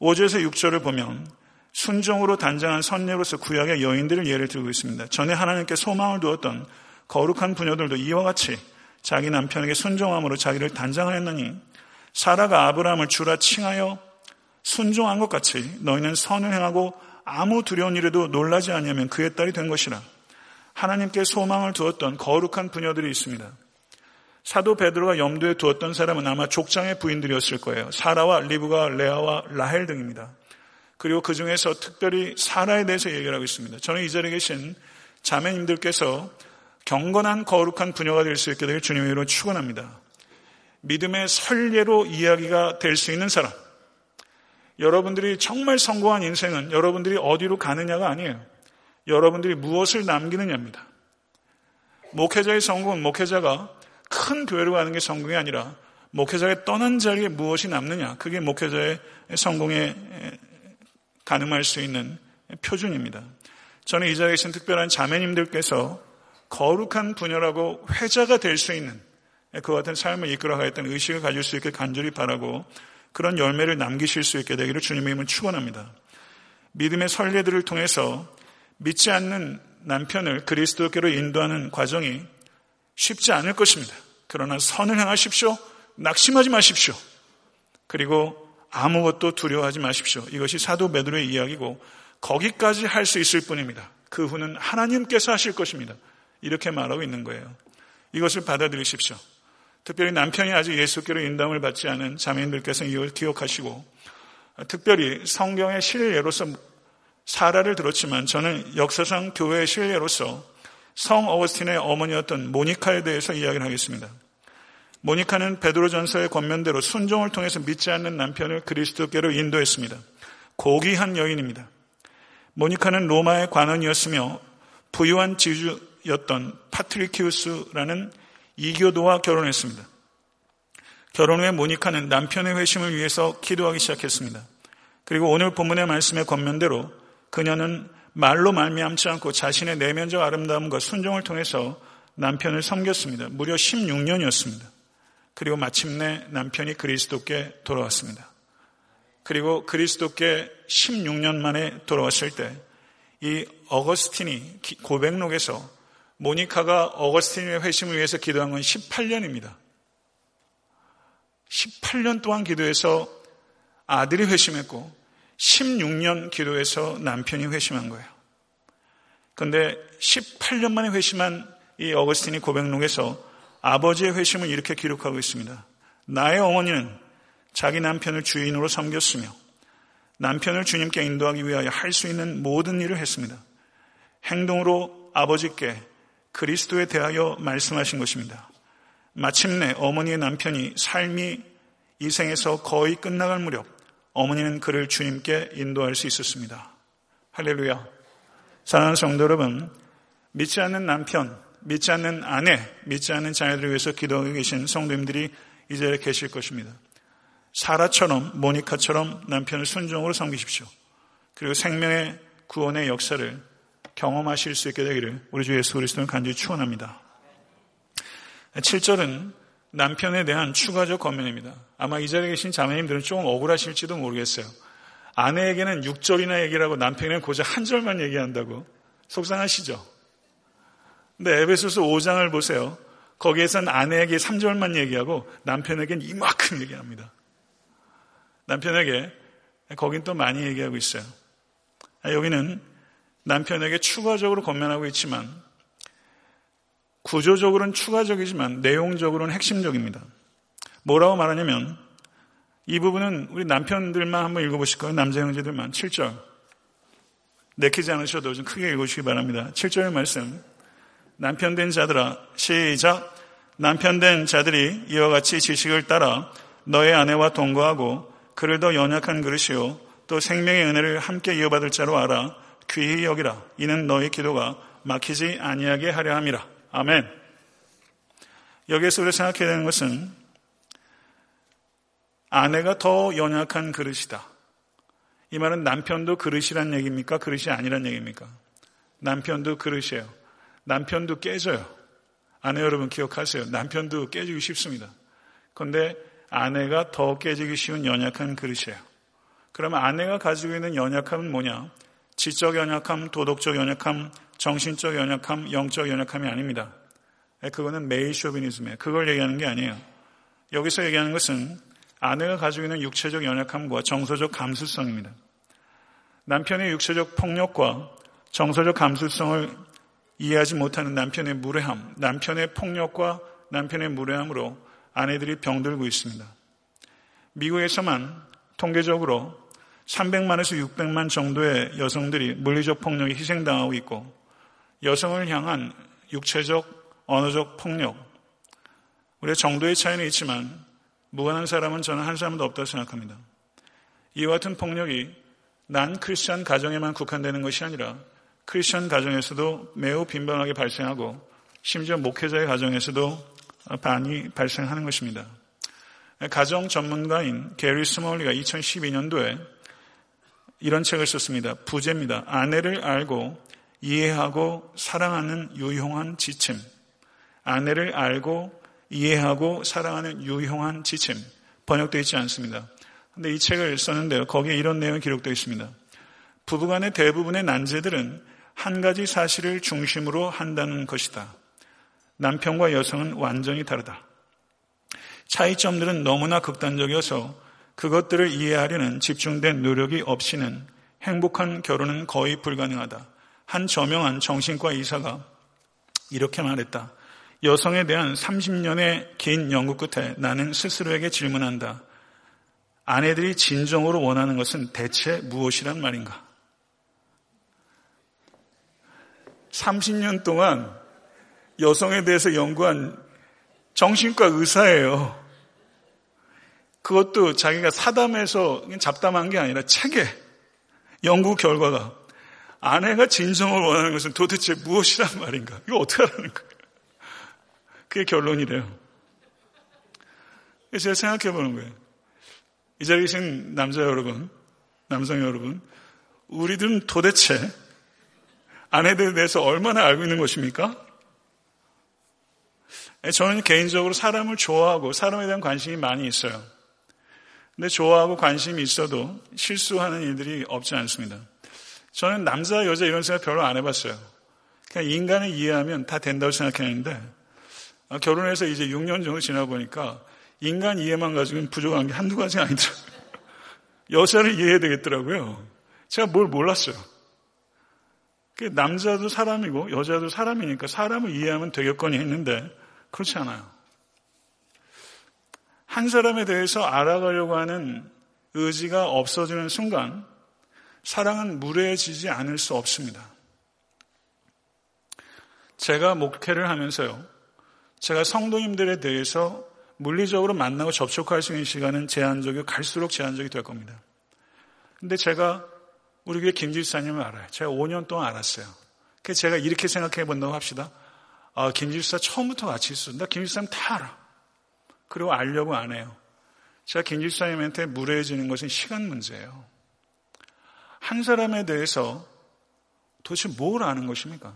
5절에서 6절을 보면 순종으로 단장한 선녀로서 구약의 여인들을 예를 들고 있습니다. 전에 하나님께 소망을 두었던 거룩한 부녀들도 이와 같이 자기 남편에게 순종함으로 자기를 단장하였느니 사라가 아브라함을 주라 칭하여 순종한 것 같이 너희는 선을 행하고 아무 두려운 일에도 놀라지 아니하면 그의 딸이 된 것이라. 하나님께 소망을 두었던 거룩한 부녀들이 있습니다. 사도 베드로가 염두에 두었던 사람은 아마 족장의 부인들이었을 거예요. 사라와 리브가 레아와 라헬 등입니다. 그리고 그 중에서 특별히 사라에 대해서 얘기를 하고 있습니다. 저는 이 자리에 계신 자매님들께서 경건한 거룩한 부녀가 될 수 있게 되길 주님의 이름으로 축원합니다. 믿음의 설례로 이야기가 될 수 있는 사람. 여러분들이 정말 성공한 인생은 여러분들이 어디로 가느냐가 아니에요. 여러분들이 무엇을 남기느냐입니다. 목회자의 성공은 목회자가 큰 교회로 가는 게 성공이 아니라 목회자의 떠난 자리에 무엇이 남느냐. 그게 목회자의 성공에 가늠할 수 있는 표준입니다. 저는 이 자리에 계신 특별한 자매님들께서 거룩한 분야라고 회자가 될 수 있는 그 같은 삶을 이끌어가겠다는 의식을 가질 수 있게 간절히 바라고 그런 열매를 남기실 수 있게 되기를 주님의 힘을 축원합니다. 믿음의 선례들을 통해서 믿지 않는 남편을 그리스도께로 인도하는 과정이 쉽지 않을 것입니다. 그러나 선을 행하십시오. 낙심하지 마십시오. 그리고 아무것도 두려워하지 마십시오. 이것이 사도 베드로의 이야기고 거기까지 할 수 있을 뿐입니다. 그 후는 하나님께서 하실 것입니다. 이렇게 말하고 있는 거예요. 이것을 받아들이십시오. 특별히 남편이 아직 예수께로 인담을 받지 않은 자매님들께서는 이걸 기억하시고 특별히 성경의 실례로서 사라를 들었지만 저는 역사상 교회의 실례로서 성 어거스틴의 어머니였던 모니카에 대해서 이야기를 하겠습니다. 모니카는 베드로전서의 권면대로 순종을 통해서 믿지 않는 남편을 그리스도께로 인도했습니다. 고귀한 여인입니다. 모니카는 로마의 관원이었으며 부유한 지주였던 파트리키우스라는 이교도와 결혼했습니다. 결혼 후에 모니카는 남편의 회심을 위해서 기도하기 시작했습니다. 그리고 오늘 본문의 말씀의 권면대로 그녀는 말로 말미암지 않고 자신의 내면적 아름다움과 순종을 통해서 남편을 섬겼습니다. 무려 16년이었습니다. 그리고 마침내 남편이 그리스도께 돌아왔습니다. 그리고 그리스도께 16년 만에 돌아왔을 때 이 어거스틴이 고백록에서 모니카가 어거스틴의 회심을 위해서 기도한 건 18년입니다. 18년 동안 기도해서 아들이 회심했고 16년 기도해서 남편이 회심한 거예요. 그런데 18년 만에 회심한 이 어거스틴이 고백록에서 아버지의 회심을 이렇게 기록하고 있습니다. 나의 어머니는 자기 남편을 주인으로 섬겼으며 남편을 주님께 인도하기 위하여 할 수 있는 모든 일을 했습니다. 행동으로 아버지께 그리스도에 대하여 말씀하신 것입니다. 마침내 어머니의 남편이 삶이 이 생에서 거의 끝나갈 무렵 어머니는 그를 주님께 인도할 수 있었습니다. 할렐루야. 사랑하는 성도 여러분, 믿지 않는 남편, 믿지 않는 아내, 믿지 않는 자녀들을 위해서 기도하고 계신 성도님들이 이 자리에 계실 것입니다. 사라처럼, 모니카처럼 남편을 순종으로 섬기십시오. 그리고 생명의 구원의 역사를 경험하실 수 있게 되기를 우리 주 예수 그리스도는 간절히 축원합니다. 7절은 남편에 대한 추가적 권면입니다. 아마 이 자리에 계신 자매님들은 조금 억울하실지도 모르겠어요. 아내에게는 6절이나 얘기하고 남편에게는 고작 한 절만 얘기한다고 속상하시죠? 근데 에베소서 5장을 보세요. 거기에선 아내에게 3절만 얘기하고 남편에게는 이만큼 얘기합니다. 남편에게 거긴 또 많이 얘기하고 있어요. 아, 여기는 남편에게 추가적으로 권면하고 있지만 구조적으로는 추가적이지만 내용적으로는 핵심적입니다. 뭐라고 말하냐면 이 부분은 우리 남편들만 한번 읽어보실까요? 남자 형제들만 7절 내키지 않으셔도 좀 크게 읽어주시기 바랍니다. 7절 말씀 남편된 자들아 시작 남편된 자들이 이와 같이 지식을 따라 너의 아내와 동거하고 그를 더 연약한 그릇이요 또 생명의 은혜를 함께 이어받을 자로 알아 귀히 여기라 이는 너의 기도가 막히지 아니하게 하려 함이라 아멘. 여기에서 우리가 생각해야 되는 것은 아내가 더 연약한 그릇이다. 이 말은 남편도 그릇이란 얘기입니까? 그릇이 아니란 얘기입니까? 남편도 그릇이에요. 남편도 깨져요. 아내 여러분 기억하세요. 남편도 깨지기 쉽습니다. 그런데 아내가 더 깨지기 쉬운 연약한 그릇이에요. 그러면 아내가 가지고 있는 연약함은 뭐냐? 지적 연약함, 도덕적 연약함, 정신적 연약함, 영적 연약함이 아닙니다. 예, 그거는 메이 쇼비니즘이에요. 그걸 얘기하는 게 아니에요. 여기서 얘기하는 것은 아내가 가지고 있는 육체적 연약함과 정서적 감수성입니다. 남편의 육체적 폭력과 정서적 감수성을 이해하지 못하는 남편의 무례함, 남편의 폭력과 남편의 무례함으로 아내들이 병들고 있습니다. 미국에서만 통계적으로 300만에서 600만 정도의 여성들이 물리적 폭력에 희생당하고 있고 여성을 향한 육체적, 언어적 폭력, 우리의 정도의 차이는 있지만 무관한 사람은 저는 한 사람도 없다고 생각합니다. 이와 같은 폭력이 난 크리스천 가정에만 국한되는 것이 아니라 크리스천 가정에서도 매우 빈번하게 발생하고 심지어 목회자의 가정에서도 반이 발생하는 것입니다. 가정 전문가인 게리 스몰리가 2012년도에 이런 책을 썼습니다. 부제입니다. 아내를 알고 이해하고 사랑하는 유용한 지침. 아내를 알고 이해하고 사랑하는 유용한 지침. 번역되어 있지 않습니다. 근데 이 책을 썼는데요. 거기에 이런 내용이 기록되어 있습니다. 부부간의 대부분의 난제들은 한 가지 사실을 중심으로 한다는 것이다. 남편과 여성은 완전히 다르다. 차이점들은 너무나 극단적이어서 그것들을 이해하려는 집중된 노력이 없이는 행복한 결혼은 거의 불가능하다. 한 저명한 정신과 의사가 이렇게 말했다. 여성에 대한 30년의 긴 연구 끝에 나는 스스로에게 질문한다. 아내들이 진정으로 원하는 것은 대체 무엇이란 말인가? 30년 동안 여성에 대해서 연구한 정신과 의사예요. 그것도 자기가 사담해서 잡담한 게 아니라 책에 연구 결과가 아내가 진정을 원하는 것은 도대체 무엇이란 말인가? 이거 어떻게 하라는 거예요? 그게 결론이래요. 그래서 제가 생각해 보는 거예요. 이 자리에 계신 남자 여러분, 남성 여러분, 우리들은 도대체 아내들에 대해서 얼마나 알고 있는 것입니까? 저는 개인적으로 사람을 좋아하고 사람에 대한 관심이 많이 있어요. 근데 좋아하고 관심이 있어도 실수하는 일들이 없지 않습니다. 저는 남자, 여자 이런 생각 별로 안 해봤어요. 그냥 인간을 이해하면 다 된다고 생각했는데 아, 결혼해서 이제 6년 정도 지나 보니까 인간 이해만 가지고는 부족한 게 한두 가지가 아니더라고요. 여자를 이해해야 되겠더라고요. 제가 뭘 몰랐어요. 남자도 사람이고 여자도 사람이니까 사람을 이해하면 되겠거니 했는데 그렇지 않아요. 한 사람에 대해서 알아가려고 하는 의지가 없어지는 순간 사랑은 무례해지지 않을 수 없습니다. 제가 목회를 하면서요. 제가 성도님들에 대해서 물리적으로 만나고 접촉할 수 있는 시간은 제한적이고 갈수록 제한적이 될 겁니다. 근데 제가 우리 교회 김집사님을 알아요. 제가 5년 동안 알았어요. 그래서 제가 이렇게 생각해 본다고 합시다. 아, 김집사 처음부터 같이 있어. 나 김집사님 다 알아. 그리고 알려고 안 해요. 제가 김집사님한테 무례해지는 것은 시간 문제예요. 한 사람에 대해서 도대체 뭘 아는 것입니까?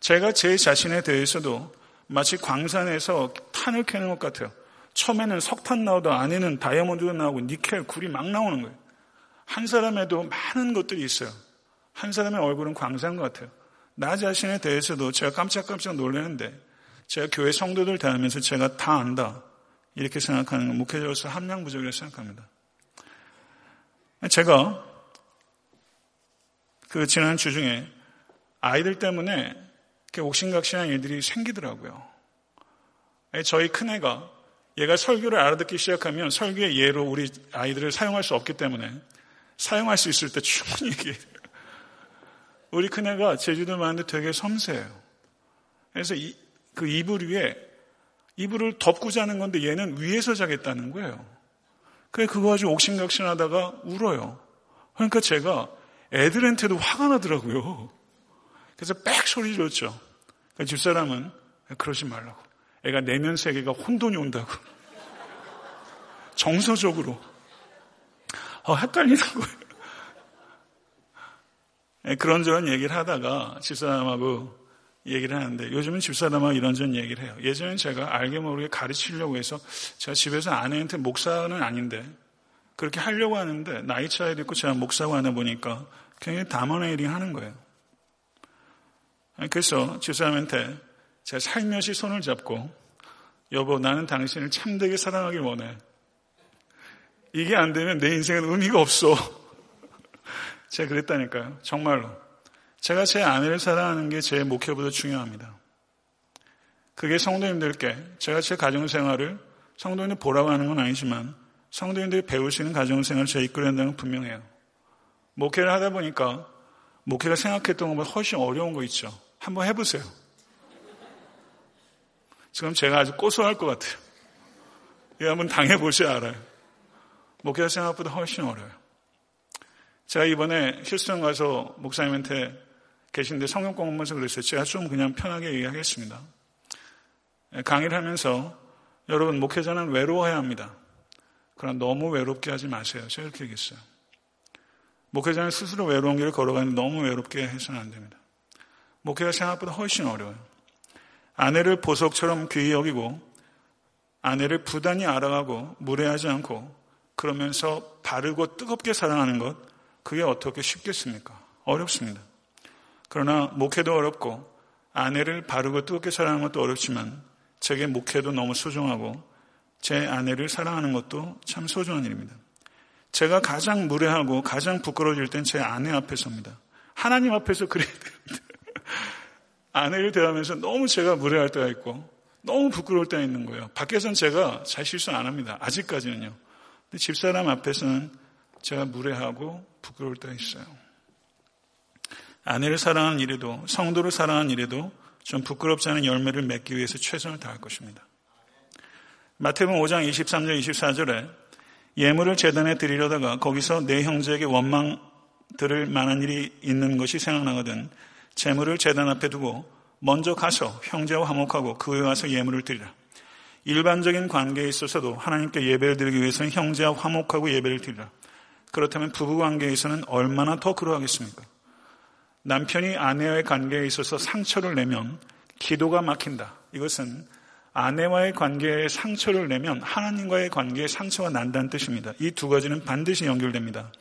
제가 제 자신에 대해서도 마치 광산에서 탄을 캐는 것 같아요. 처음에는 석탄 나오다 안에는 다이아몬드가 나오고 니켈, 굴이 막 나오는 거예요. 한 사람에도 많은 것들이 있어요. 한 사람의 얼굴은 광산 같아요. 나 자신에 대해서도 제가 깜짝깜짝 놀라는데 제가 교회 성도들 대하면서 제가 다 안다. 이렇게 생각하는 건 목회자로서 함량 부족이라고 생각합니다. 제가 그 지난 주 중에 아이들 때문에 옥신각신한 일들이 생기더라고요. 저희 큰애가 얘가 설교를 알아듣기 시작하면 설교의 예로 우리 아이들을 사용할 수 없기 때문에 사용할 수 있을 때 충분히 얘기해요. 우리 큰애가 제주도 많은데 되게 섬세해요. 그래서 이, 그 이불 위에 이불을 덮고 자는 건데 얘는 위에서 자겠다는 거예요. 그래 그거 가지고 옥신각신 하다가 울어요. 그러니까 제가 애들한테도 화가 나더라고요. 그래서 빽 소리 졌죠. 그러니까 집사람은 그러지 말라고. 애가 내면 세계가 혼돈이 온다고. 정서적으로. 어, 헷갈리는 거예요. 네, 그런저런 얘기를 하다가 집사람하고 얘기를 하는데 요즘은 집사람하고 이런저런 얘기를 해요. 예전엔 제가 알게 모르게 가르치려고 해서 제가 집에서 아내한테 목사는 아닌데 그렇게 하려고 하는데 나이 차이도 있고 제가 목사고 하나 보니까 굉장히 담원의일이 하는 거예요. 그래서 집사람한테 제가 살며시 손을 잡고 여보 나는 당신을 참되게 사랑하길 원해. 이게 안 되면 내 인생은 의미가 없어. 제가 그랬다니까요. 정말로. 제가 제 아내를 사랑하는 게 제 목표보다 중요합니다. 그게 성도님들께 제가 제 가정생활을 성도님들 보라고 하는 건 아니지만 성도님들이 있는 가정생활을 제가 이끌어야 한다는 건 분명해요. 목회를 하다 보니까 목회가 생각했던 것보다 훨씬 어려운 거 있죠. 한번 해보세요. 지금 제가 아주 고소할 것 같아요. 이 한번 당해보셔야 알아요. 목회가 생각보다 훨씬 어려워요. 제가 이번에 실수장 가서 목사님한테 계신데 성경 공부하면서 그랬어요. 제가 좀 그냥 편하게 얘기하겠습니다. 강의를 하면서 여러분 목회자는 외로워야 합니다. 그러나 너무 외롭게 하지 마세요. 제가 이렇게 얘기했어요. 목회자는 스스로 외로운 길을 걸어가는데 너무 외롭게 해서는 안 됩니다. 목회가 생각보다 훨씬 어려워요. 아내를 보석처럼 귀히 여기고 아내를 부단히 알아가고 무례하지 않고 그러면서 바르고 뜨겁게 사랑하는 것 그게 어떻게 쉽겠습니까? 어렵습니다. 그러나 목회도 어렵고 아내를 바르고 뜨겁게 사랑하는 것도 어렵지만 제게 목회도 너무 소중하고 제 아내를 사랑하는 것도 참 소중한 일입니다. 제가 가장 무례하고 가장 부끄러워질 땐 제 아내 앞에서입니다. 하나님 앞에서 그래야 됩니다. 아내를 대하면서 너무 제가 무례할 때가 있고 너무 부끄러울 때가 있는 거예요. 밖에서는 제가 잘 실수 안 합니다. 아직까지는요. 근데 집사람 앞에서는 제가 무례하고 부끄러울 때가 있어요. 아내를 사랑하는 일에도 성도를 사랑하는 일에도 좀 부끄럽지 않은 열매를 맺기 위해서 최선을 다할 것입니다. 마태복음 5장 23절 24절에 예물을 재단에 드리려다가 거기서 내 형제에게 원망 들을 만한 일이 있는 것이 생각나거든 재물을 재단 앞에 두고 먼저 가서 형제와 화목하고 그에 와서 예물을 드리라. 일반적인 관계에 있어서도 하나님께 예배를 드리기 위해서는 형제와 화목하고 예배를 드리라. 그렇다면 부부 관계에서는 얼마나 더 그러하겠습니까? 남편이 아내와의 관계에 있어서 상처를 내면 기도가 막힌다. 이것은 아내와의 관계에 상처를 내면 하나님과의 관계에 상처가 난다는 뜻입니다. 이 두 가지는 반드시 연결됩니다.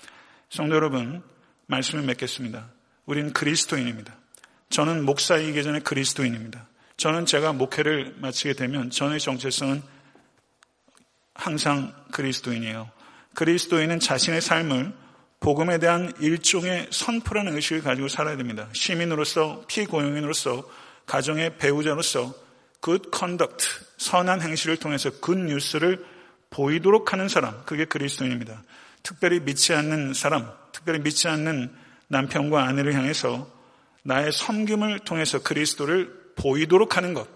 성도 여러분, 말씀을 맺겠습니다. 우리는 그리스도인입니다. 저는 목사이기 전에 그리스도인입니다. 저는 제가 목회를 마치게 되면 전의 정체성은 항상 그리스도인이에요. 그리스도인은 자신의 삶을 복음에 대한 일종의 선포라는 의식을 가지고 살아야 됩니다. 시민으로서, 피고용인으로서, 가정의 배우자로서 good conduct, 선한 행실을 통해서 good news를 보이도록 하는 사람, 그게 그리스도인입니다. 특별히 믿지 않는 사람, 특별히 믿지 않는 남편과 아내를 향해서 나의 섬김을 통해서 그리스도를 보이도록 하는 것,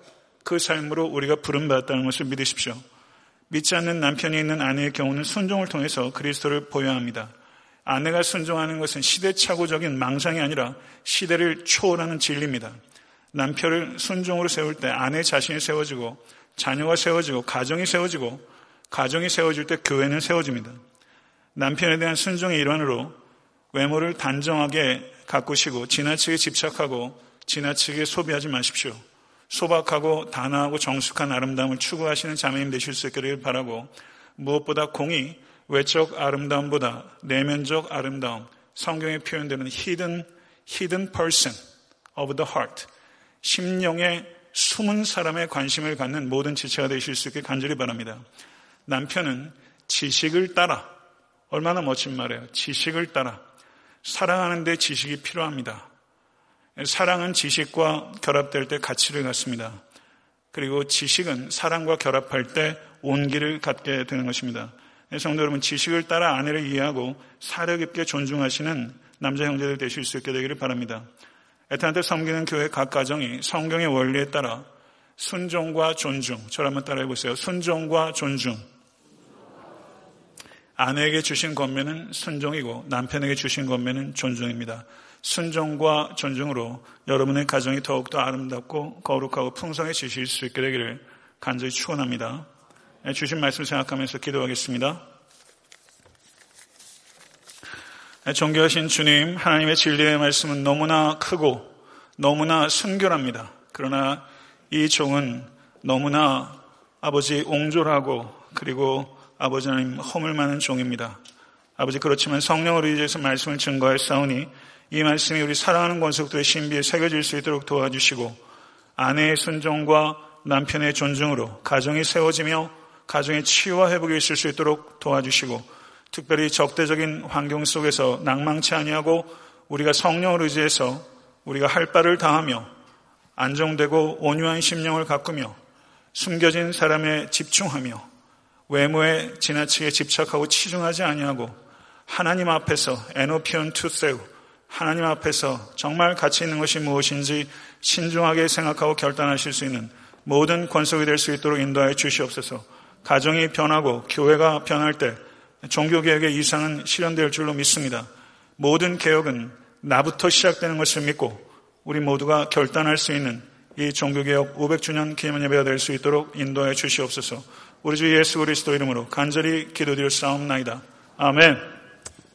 그 삶으로 우리가 부름받았다는 것을 믿으십시오. 믿지 않는 남편이 있는 아내의 경우는 순종을 통해서 그리스도를 보여야 합니다. 아내가 순종하는 것은 시대착오적인 망상이 아니라 시대를 초월하는 진리입니다. 남편을 순종으로 세울 때 아내 자신이 세워지고 자녀가 세워지고 가정이 세워지고 가정이 세워질 때 교회는 세워집니다. 남편에 대한 순종의 일환으로 외모를 단정하게 가꾸시고 지나치게 집착하고 지나치게 소비하지 마십시오. 소박하고 단아하고 정숙한 아름다움을 추구하시는 자매님 되실 수 있기를 바라고 무엇보다 공이 외적 아름다움보다 내면적 아름다움, 성경에 표현되는 hidden, hidden person of the heart, 심령의 숨은 사람의 관심을 갖는 모든 지체가 되실 수 있게 간절히 바랍니다. 남편은 지식을 따라, 얼마나 멋진 말이에요. 지식을 따라. 사랑하는데 지식이 필요합니다. 사랑은 지식과 결합될 때 가치를 갖습니다. 그리고 지식은 사랑과 결합할 때 온기를 갖게 되는 것입니다. 성도 여러분, 지식을 따라 아내를 이해하고 사려 깊게 존중하시는 남자 형제들 되실 수 있게 되기를 바랍니다. 애타한테 섬기는 교회 각 가정이 성경의 원리에 따라 순종과 존중, 저를 한번 따라해 보세요. 순종과 존중. 아내에게 주신 권면은 순종이고 남편에게 주신 권면은 존중입니다. 순종과 존중으로 여러분의 가정이 더욱더 아름답고 거룩하고 풍성해지실 수 있게 되기를 간절히 축원합니다. 네, 주신 말씀 생각하면서 기도하겠습니다. 네, 존귀하신 주님, 하나님의 진리의 말씀은 너무나 크고 너무나 순결합니다. 그러나 이 종은 너무나 아버지 옹졸하고 그리고 아버지 하나님 허물 많은 종입니다. 아버지 그렇지만 성령으로 의지해서 말씀을 증거할 싸우니 이 말씀이 우리 사랑하는 권속들의 신비에 새겨질 수 있도록 도와주시고 아내의 순종과 남편의 존중으로 가정이 세워지며 가정의 치유와 회복이 있을 수 있도록 도와주시고 특별히 적대적인 환경 속에서 낭망치 아니하고 우리가 성령을 의지해서 우리가 할 바를 다하며 안정되고 온유한 심령을 가꾸며 숨겨진 사람에 집중하며 외모에 지나치게 집착하고 치중하지 아니하고 하나님 앞에서 에노피온 투세우 하나님 앞에서 정말 가치 있는 것이 무엇인지 신중하게 생각하고 결단하실 수 있는 모든 권속이 될 수 있도록 인도하여 주시옵소서. 가정이 변하고 교회가 변할 때 종교개혁의 이상은 실현될 줄로 믿습니다. 모든 개혁은 나부터 시작되는 것을 믿고 우리 모두가 결단할 수 있는 이 종교개혁 500주년 기념 예배가 될 수 있도록 인도해 주시옵소서. 우리 주 예수 그리스도 이름으로 간절히 기도드릴 싸움나이다. 아멘.